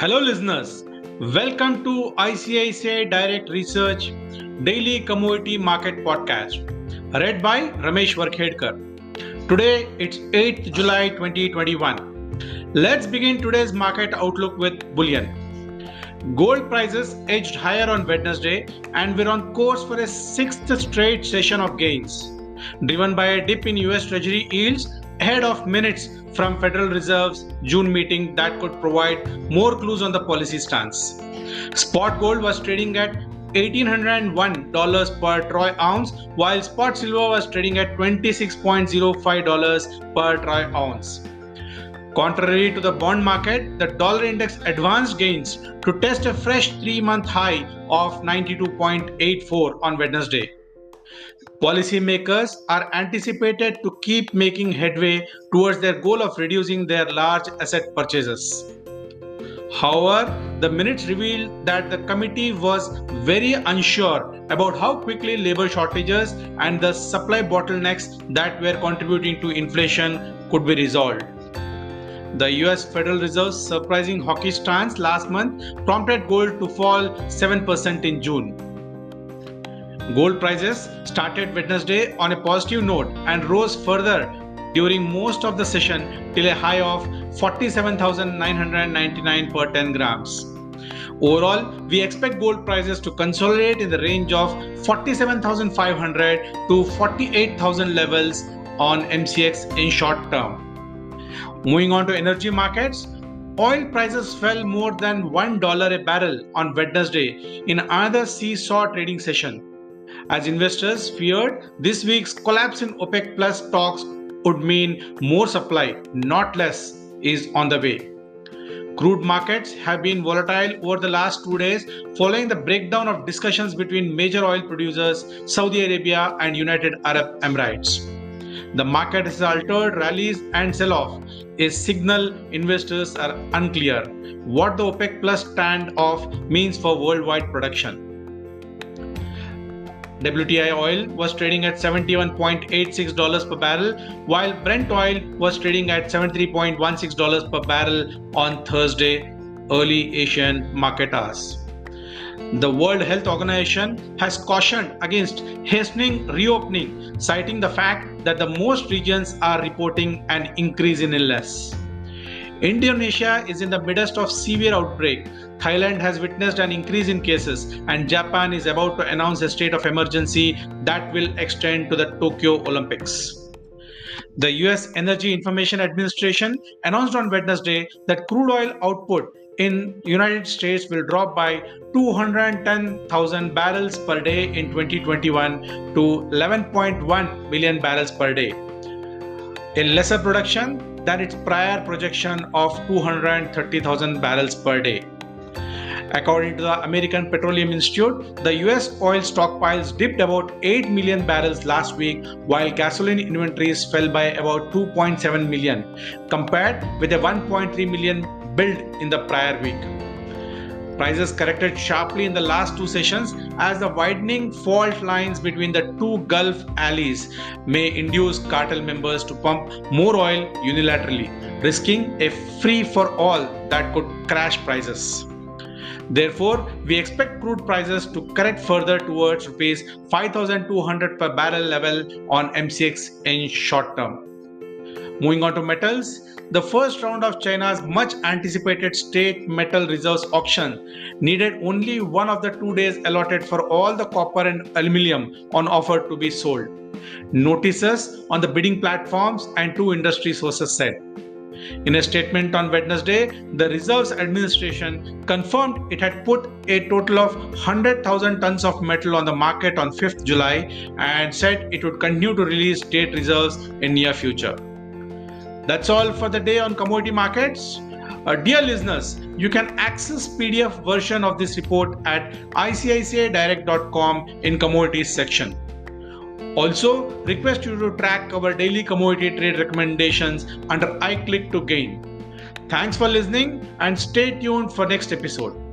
Hello, listeners. Welcome to ICICI Direct Research Daily Commodity Market Podcast, read by Ramesh Varakhedkar. Today it's 8th July 2021. Let's begin today's market outlook with bullion. Gold prices edged higher on Wednesday and we're on course for a sixth straight session of gains, driven by a dip in US Treasury yields ahead of minutes from Federal Reserve's June meeting that could provide more clues on the policy stance. Spot gold was trading at $1,801 per troy ounce, while spot silver was trading at $26.05 per troy ounce. Contrary to the bond market, the dollar index advanced gains to test a fresh three month high of 92.84 on Wednesday. Policymakers are anticipated to keep making headway towards their goal of reducing their large asset purchases. However, the minutes revealed that the committee was very unsure about how quickly labor shortages and the supply bottlenecks that were contributing to inflation could be resolved. The US Federal Reserve's surprising hawkish stance last month prompted gold to fall 7% in June. Gold prices started Wednesday on a positive note and rose further during most of the session till a high of 47,999 per 10 grams. Overall, we expect gold prices to consolidate in the range of 47,500 to 48,000 levels on MCX in short term. Moving on to energy markets, oil prices fell more than $1 a barrel on Wednesday in another seesaw trading session as investors feared this week's collapse in OPEC Plus talks would mean more supply, not less, is on the way. Crude markets have been volatile over the last two days following the breakdown of discussions between major oil producers, Saudi Arabia, and United Arab Emirates. The market has altered rallies and sell off. A signal investors are unclear what the OPEC Plus standoff means for worldwide production. WTI oil was trading at $71.86 per barrel, while Brent oil was trading at $73.16 per barrel on Thursday, early Asian market hours. The World Health Organization has cautioned against hastening reopening, citing the fact that the most regions are reporting an increase in illness. Indonesia is in the midst of severe outbreak. Thailand has witnessed an increase in cases and Japan is about to announce a state of emergency that will extend to the Tokyo Olympics. The US Energy Information Administration announced on Wednesday that crude oil output in United States will drop by 210,000 barrels per day in 2021 to 11.1 million barrels per day. In lesser production, than its prior projection of 230,000 barrels per day. According to the American Petroleum Institute, the US oil stockpiles dipped about 8 million barrels last week, while gasoline inventories fell by about 2.7 million, compared with a 1.3 million build in the prior week. Prices corrected sharply in the last two sessions as the widening fault lines between the two Gulf alleys may induce cartel members to pump more oil unilaterally, risking a free for all that could crash prices. Therefore, we expect crude prices to correct further towards rupees 5200 per barrel level on MCX in short term. Moving on to metals, the first round of China's much anticipated state metal reserves auction needed only one of the two days allotted for all the copper and aluminium on offer to be sold. Notices on the bidding platforms and two industry sources said. In a statement on Wednesday, the Reserves Administration confirmed it had put a total of 100,000 tons of metal on the market on 5th July and said it would continue to release state reserves in near future. That's all for the day on commodity markets. Uh, dear listeners, you can access PDF version of this report at icicidirect.com in commodities section. Also, request you to track our daily commodity trade recommendations under iClick-2-Gain. Thanks for listening and stay tuned for next episode.